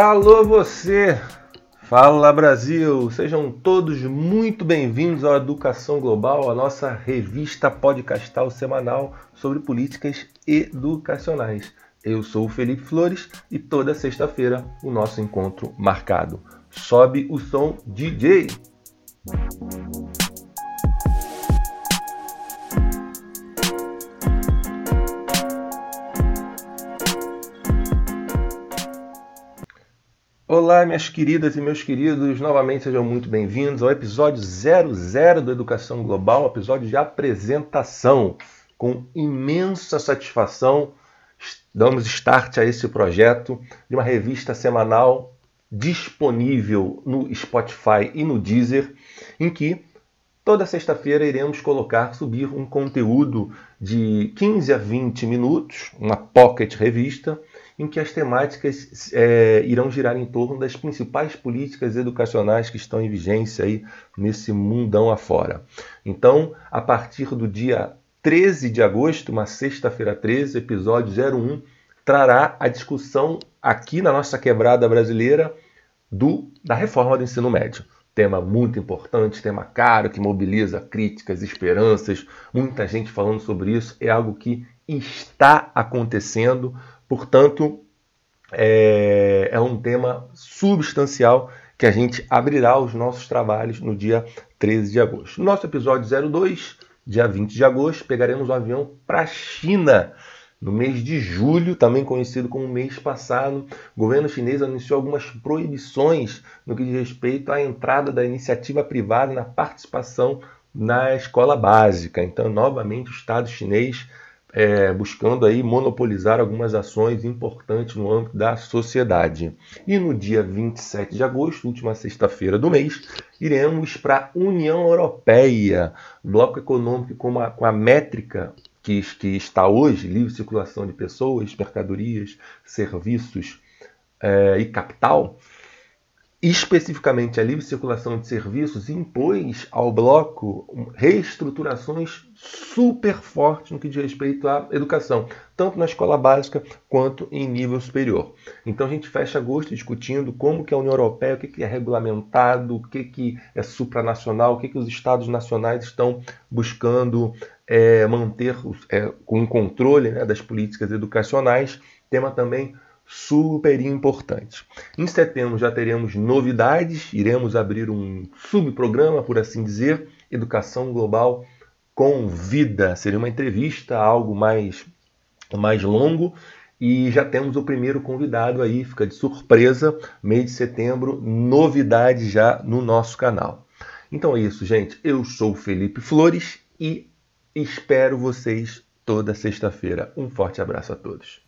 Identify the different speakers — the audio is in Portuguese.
Speaker 1: Alô você! Fala Brasil! Sejam todos muito bem-vindos ao Educação Global, a nossa revista podcastal semanal sobre políticas educacionais. Eu sou o Felipe Flores e toda sexta-feira o nosso encontro marcado. Sobe o som DJ! Olá, minhas queridas e meus queridos, novamente sejam muito bem-vindos ao episódio 00 do Educação Global, episódio de apresentação. Com imensa satisfação, damos start a esse projeto de uma revista semanal disponível no Spotify e no Deezer, em que toda sexta-feira iremos colocar, subir um conteúdo de 15 a 20 minutos, uma pocket revista, em que as temáticas é, irão girar em torno das principais políticas educacionais que estão em vigência aí nesse mundão afora. Então, a partir do dia 13 de agosto, uma sexta-feira 13, episódio 01, trará a discussão aqui na nossa quebrada brasileira do, da reforma do ensino médio. Tema muito importante, tema caro, que mobiliza críticas, esperanças, muita gente falando sobre isso. É algo que está acontecendo, Portanto, é, é um tema substancial que a gente abrirá os nossos trabalhos no dia 13 de agosto. No nosso episódio 02, dia 20 de agosto, pegaremos o avião para a China. No mês de julho, também conhecido como mês passado, o governo chinês anunciou algumas proibições no que diz respeito à entrada da iniciativa privada na participação na escola básica. Então, novamente, o Estado chinês é, buscando aí monopolizar algumas ações importantes no âmbito da sociedade. E no dia 27 de agosto, última sexta-feira do mês, iremos para a União Europeia, bloco econômico com a, com a métrica que, que, está hoje, livre circulação de pessoas, mercadorias, serviços é, e capital, especificamente a livre circulação de serviços, impôs ao bloco reestruturações super fortes no que diz respeito à educação, tanto na escola básica quanto em nível superior. Então a gente fecha agosto discutindo como que a União Europeia, o que, que é regulamentado, o que, que é supranacional, o que, que os estados nacionais estão buscando é, manter é, com controle né, das políticas educacionais. Tema também super importante. Em setembro já teremos novidades, iremos abrir um subprograma, por assim dizer, Educação Global com Vida. Seria uma entrevista, algo mais, mais longo. E já temos o primeiro convidado aí, fica de surpresa, mês de setembro, novidade já no nosso canal. Então é isso, gente. Eu sou Felipe Flores e espero vocês toda sexta-feira. Um forte abraço a todos.